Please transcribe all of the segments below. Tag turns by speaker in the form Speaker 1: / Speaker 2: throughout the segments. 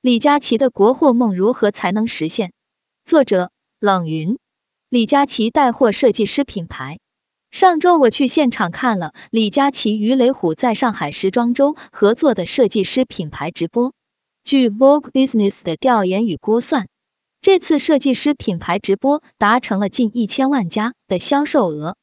Speaker 1: 李佳琦的国货梦如何才能实现？作者冷云。李佳琦带货设计师品牌。上周我去现场看了李佳琦与雷虎在上海时装周合作的设计师品牌直播。据 Vogue Business 的调研与估算，这次设计师品牌直播达成了近一千万加的销售额。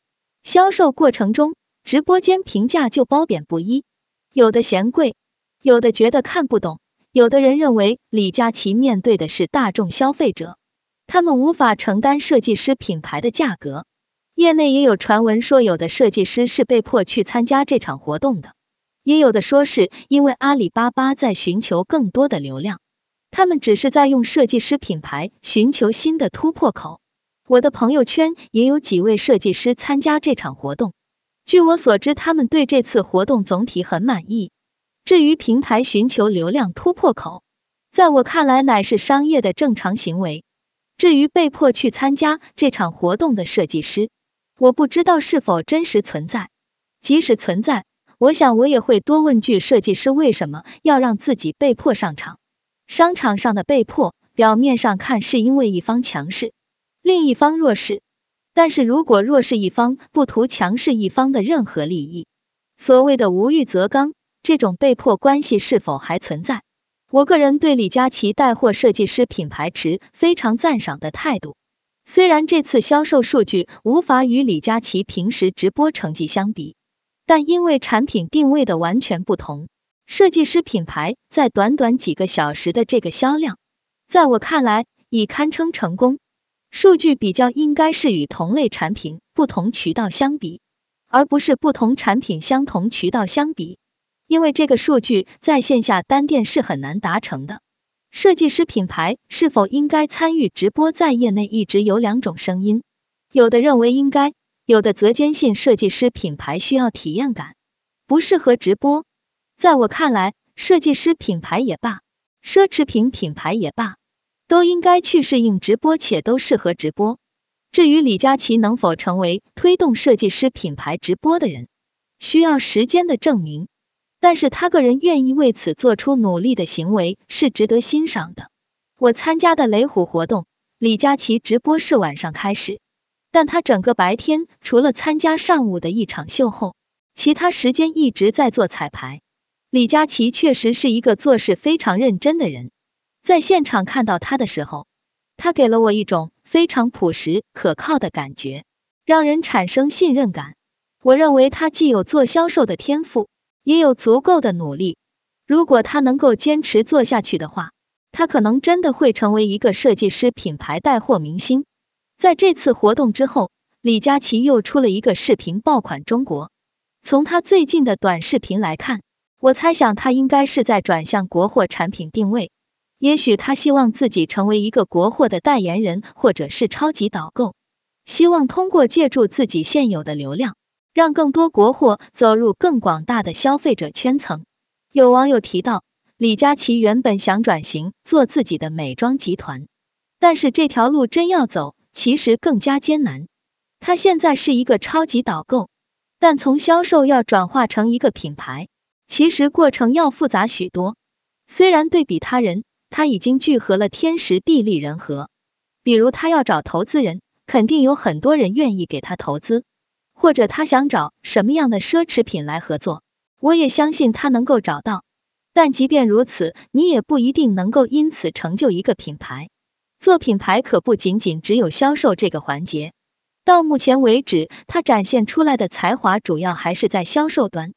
Speaker 1: 销售过程中，直播间评价就褒贬不一，有的嫌贵，有的觉得看不懂。有的人认为李佳琦面对的是大众消费者，他们无法承担设计师品牌的价格。业内也有传闻说，有的设计师是被迫去参加这场活动的，也有的说是因为阿里巴巴在寻求更多的流量，他们只是在用设计师品牌寻求新的突破口。我的朋友圈也有几位设计师参加这场活动，据我所知，他们对这次活动总体很满意。至于平台寻求流量突破口，在我看来乃是商业的正常行为。至于被迫去参加这场活动的设计师，我不知道是否真实存在。即使存在，我想我也会多问句：设计师为什么要让自己被迫上场？商场上的被迫，表面上看是因为一方强势，另一方弱势。但是如果弱势一方不图强势一方的任何利益，所谓的无欲则刚。这种被迫关系是否还存在？我个人对李佳琦带货设计师品牌持非常赞赏的态度。虽然这次销售数据无法与李佳琦平时直播成绩相比，但因为产品定位的完全不同，设计师品牌在短短几个小时的这个销量，在我看来已堪称成功。数据比较应该是与同类产品不同渠道相比，而不是不同产品相同渠道相比。因为这个数据在线下单店是很难达成的。设计师品牌是否应该参与直播，在业内一直有两种声音，有的认为应该，有的则坚信设计师品牌需要体验感，不适合直播。在我看来，设计师品牌也罢，奢侈品品牌也罢，都应该去适应直播，且都适合直播。至于李佳琦能否成为推动设计师品牌直播的人，需要时间的证明。但是他个人愿意为此做出努力的行为是值得欣赏的。我参加的雷虎活动，李佳琦直播是晚上开始，但他整个白天除了参加上午的一场秀后，其他时间一直在做彩排。李佳琦确实是一个做事非常认真的人，在现场看到他的时候，他给了我一种非常朴实可靠的感觉，让人产生信任感。我认为他既有做销售的天赋。也有足够的努力，如果他能够坚持做下去的话，他可能真的会成为一个设计师品牌带货明星。在这次活动之后，李佳琦又出了一个视频爆款中国。从他最近的短视频来看，我猜想他应该是在转向国货产品定位。也许他希望自己成为一个国货的代言人，或者是超级导购，希望通过借助自己现有的流量。让更多国货走入更广大的消费者圈层。有网友提到，李佳琦原本想转型做自己的美妆集团，但是这条路真要走，其实更加艰难。他现在是一个超级导购，但从销售要转化成一个品牌，其实过程要复杂许多。虽然对比他人，他已经聚合了天时地利人和，比如他要找投资人，肯定有很多人愿意给他投资。或者他想找什么样的奢侈品来合作，我也相信他能够找到。但即便如此，你也不一定能够因此成就一个品牌。做品牌可不仅仅只有销售这个环节。到目前为止，他展现出来的才华主要还是在销售端。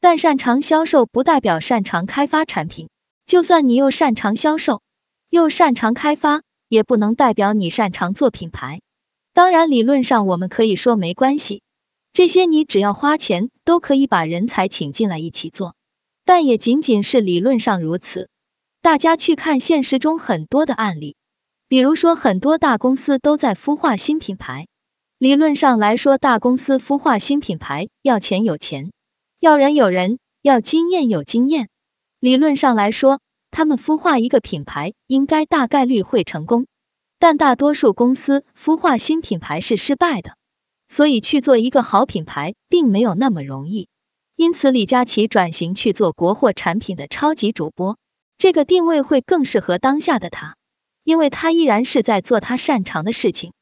Speaker 1: 但擅长销售不代表擅长开发产品，就算你又擅长销售，又擅长开发，也不能代表你擅长做品牌。当然，理论上我们可以说没关系。这些你只要花钱都可以把人才请进来一起做，但也仅仅是理论上如此。大家去看现实中很多的案例，比如说很多大公司都在孵化新品牌。理论上来说，大公司孵化新品牌要钱有钱，要人有人，要经验有经验。理论上来说，他们孵化一个品牌应该大概率会成功，但大多数公司孵化新品牌是失败的。所以去做一个好品牌，并没有那么容易。因此，李佳琦转型去做国货产品的超级主播，这个定位会更适合当下的他，因为他依然是在做他擅长的事情。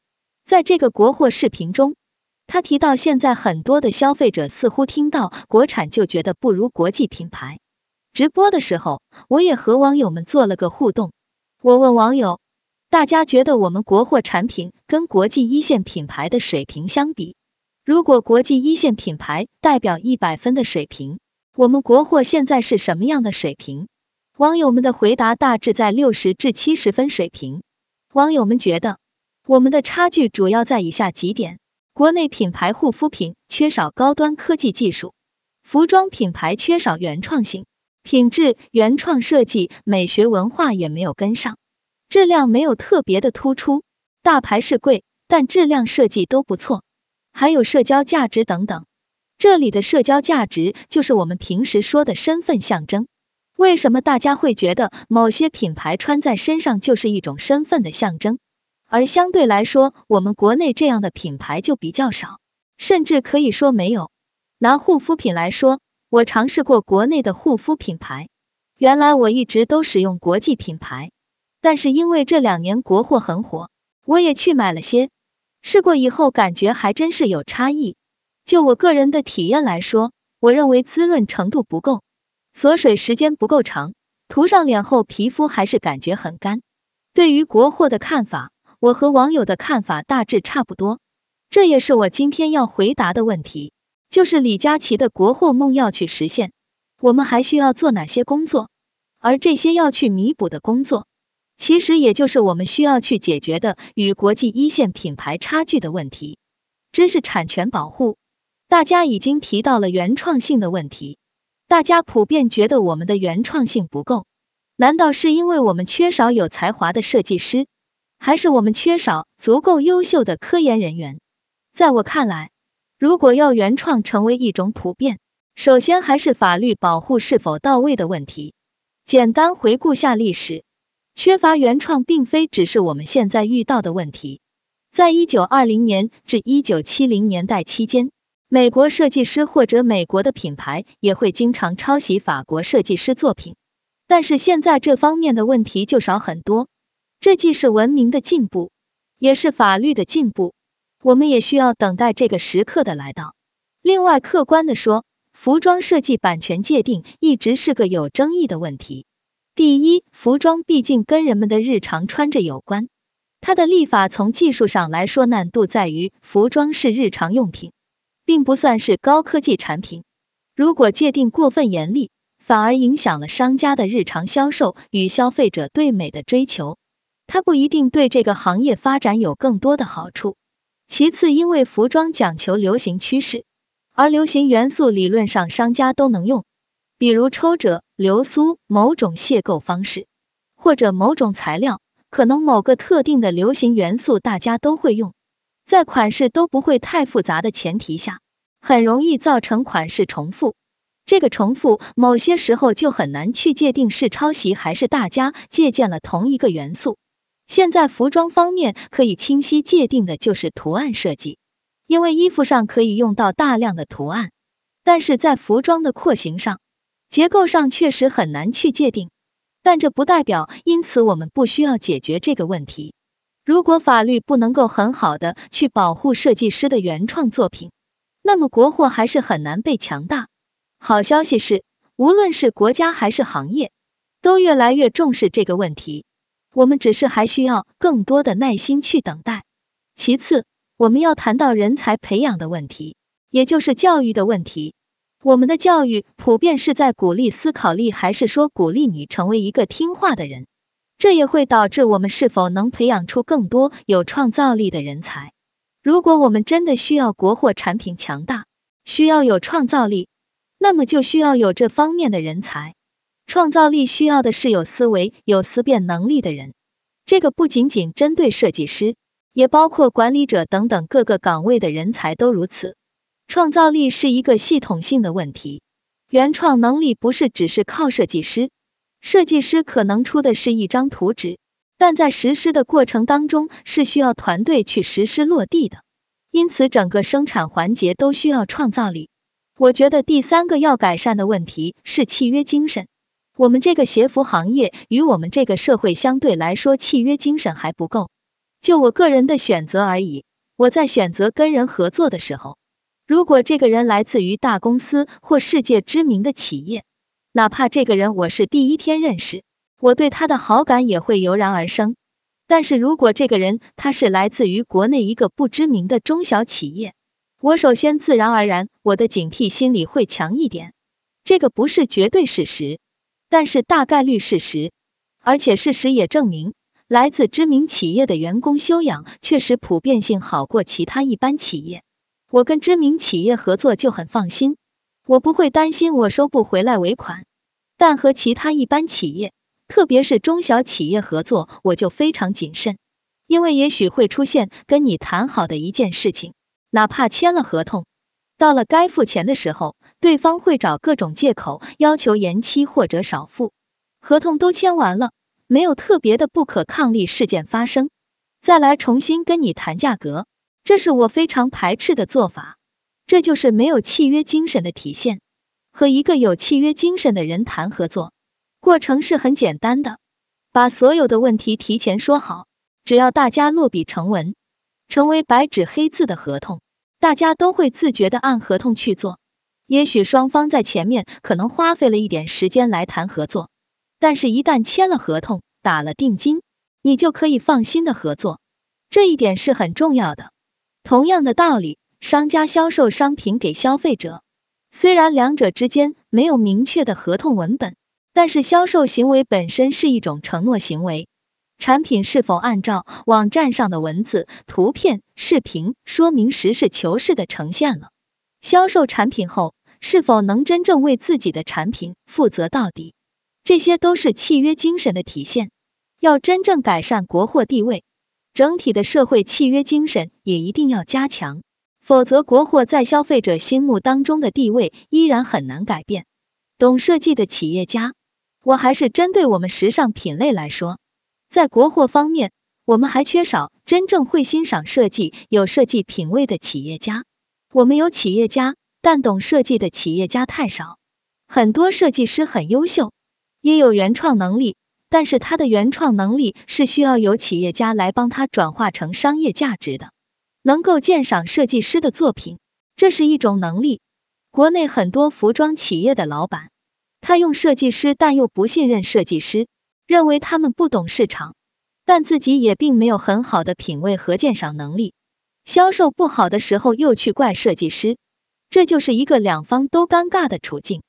Speaker 1: 在这个国货视频中，他提到现在很多的消费者似乎听到国产就觉得不如国际品牌。直播的时候，我也和网友们做了个互动，我问网友，大家觉得我们国货产品跟国际一线品牌的水平相比，如果国际一线品牌代表一百分的水平，我们国货现在是什么样的水平？网友们的回答大致在六十至七十分水平。网友们觉得，我们的差距主要在以下几点：国内品牌护肤品缺少高端科技技术，服装品牌缺少原创性，品质、原创设计、美学文化也没有跟上，质量没有特别的突出。大牌是贵，但质量设计都不错，还有社交价值等等。这里的社交价值就是我们平时说的身份象征。为什么大家会觉得某些品牌穿在身上就是一种身份的象征，而相对来说，我们国内这样的品牌就比较少，甚至可以说没有。拿护肤品来说，我尝试过国内的护肤品牌，原来我一直都使用国际品牌，但是因为这两年国货很火，我也去买了些，试过以后感觉还真是有差异。就我个人的体验来说，我认为滋润程度不够。锁水时间不够长，涂上脸后皮肤还是感觉很干。对于国货的看法，我和网友的看法大致差不多。这也是我今天要回答的问题，就是李佳琦的国货梦要去实现，我们还需要做哪些工作？而这些要去弥补的工作，其实也就是我们需要去解决的与国际一线品牌差距的问题。知识产权保护，大家已经提到了原创性的问题。大家普遍觉得我们的原创性不够，难道是因为我们缺少有才华的设计师，还是我们缺少足够优秀的科研人员？在我看来，如果要原创成为一种普遍，首先还是法律保护是否到位的问题。简单回顾下历史，缺乏原创并非只是我们现在遇到的问题。在一九二零年至一九七零年代期间。美国设计师或者美国的品牌也会经常抄袭法国设计师作品，但是现在这方面的问题就少很多。这既是文明的进步，也是法律的进步。我们也需要等待这个时刻的来到。另外，客观的说，服装设计版权界定一直是个有争议的问题。第一，服装毕竟跟人们的日常穿着有关，它的立法从技术上来说难度在于，服装是日常用品。并不算是高科技产品。如果界定过分严厉，反而影响了商家的日常销售与消费者对美的追求，它不一定对这个行业发展有更多的好处。其次，因为服装讲求流行趋势，而流行元素理论上商家都能用，比如抽褶、流苏、某种卸构方式，或者某种材料，可能某个特定的流行元素大家都会用。在款式都不会太复杂的前提下，很容易造成款式重复。这个重复某些时候就很难去界定是抄袭还是大家借鉴了同一个元素。现在服装方面可以清晰界定的就是图案设计，因为衣服上可以用到大量的图案，但是在服装的廓形上、结构上确实很难去界定。但这不代表因此我们不需要解决这个问题。如果法律不能够很好的去保护设计师的原创作品，那么国货还是很难被强大。好消息是，无论是国家还是行业，都越来越重视这个问题。我们只是还需要更多的耐心去等待。其次，我们要谈到人才培养的问题，也就是教育的问题。我们的教育普遍是在鼓励思考力，还是说鼓励你成为一个听话的人？这也会导致我们是否能培养出更多有创造力的人才。如果我们真的需要国货产品强大，需要有创造力，那么就需要有这方面的人才。创造力需要的是有思维、有思辨能力的人。这个不仅仅针对设计师，也包括管理者等等各个岗位的人才都如此。创造力是一个系统性的问题，原创能力不是只是靠设计师。设计师可能出的是一张图纸，但在实施的过程当中是需要团队去实施落地的，因此整个生产环节都需要创造力。我觉得第三个要改善的问题是契约精神。我们这个鞋服行业与我们这个社会相对来说，契约精神还不够。就我个人的选择而已，我在选择跟人合作的时候，如果这个人来自于大公司或世界知名的企业，哪怕这个人我是第一天认识，我对他的好感也会油然而生。但是如果这个人他是来自于国内一个不知名的中小企业，我首先自然而然我的警惕心理会强一点。这个不是绝对事实。但是大概率事实，而且事实也证明，来自知名企业的员工修养确实普遍性好过其他一般企业。我跟知名企业合作就很放心，我不会担心我收不回来尾款。但和其他一般企业，特别是中小企业合作，我就非常谨慎，因为也许会出现跟你谈好的一件事情，哪怕签了合同。到了该付钱的时候，对方会找各种借口要求延期或者少付。合同都签完了，没有特别的不可抗力事件发生，再来重新跟你谈价格，这是我非常排斥的做法。这就是没有契约精神的体现。和一个有契约精神的人谈合作，过程是很简单的，把所有的问题提前说好，只要大家落笔成文，成为白纸黑字的合同。大家都会自觉的按合同去做，也许双方在前面可能花费了一点时间来谈合作，但是，一旦签了合同，打了定金，你就可以放心的合作，这一点是很重要的。同样的道理，商家销售商品给消费者，虽然两者之间没有明确的合同文本，但是销售行为本身是一种承诺行为。产品是否按照网站上的文字、图片、视频说明实事求是的呈现了？销售产品后是否能真正为自己的产品负责到底？这些都是契约精神的体现。要真正改善国货地位，整体的社会契约精神也一定要加强，否则国货在消费者心目当中的地位依然很难改变。懂设计的企业家，我还是针对我们时尚品类来说。在国货方面，我们还缺少真正会欣赏设计、有设计品味的企业家。我们有企业家，但懂设计的企业家太少。很多设计师很优秀，也有原创能力，但是他的原创能力是需要有企业家来帮他转化成商业价值的。能够鉴赏设计师的作品，这是一种能力。国内很多服装企业的老板，他用设计师，但又不信任设计师。认为他们不懂市场，但自己也并没有很好的品味和鉴赏能力，销售不好的时候又去怪设计师，这就是一个两方都尴尬的处境。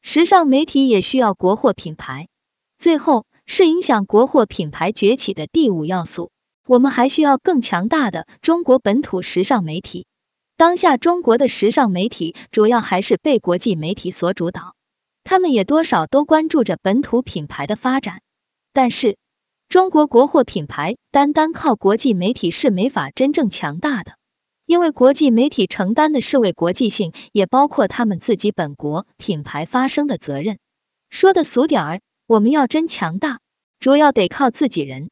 Speaker 1: 时尚媒体也需要国货品牌。最后是影响国货品牌崛起的第五要素，我们还需要更强大的中国本土时尚媒体。当下中国的时尚媒体主要还是被国际媒体所主导，他们也多少都关注着本土品牌的发展。但是，中国国货品牌单单靠国际媒体是没法真正强大的，因为国际媒体承担的是为国际性，也包括他们自己本国品牌发声的责任。说的俗点儿，我们要真强大，主要得靠自己人。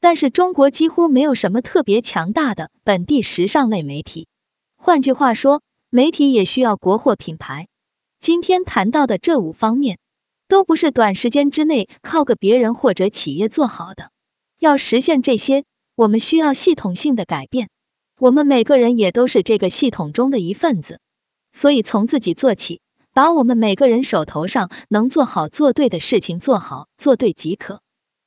Speaker 1: 但是中国几乎没有什么特别强大的本地时尚类媒体。换句话说，媒体也需要国货品牌。今天谈到的这五方面。都不是短时间之内靠个别人或者企业做好的。要实现这些，我们需要系统性的改变。我们每个人也都是这个系统中的一份子，所以从自己做起，把我们每个人手头上能做好做对的事情做好做对即可。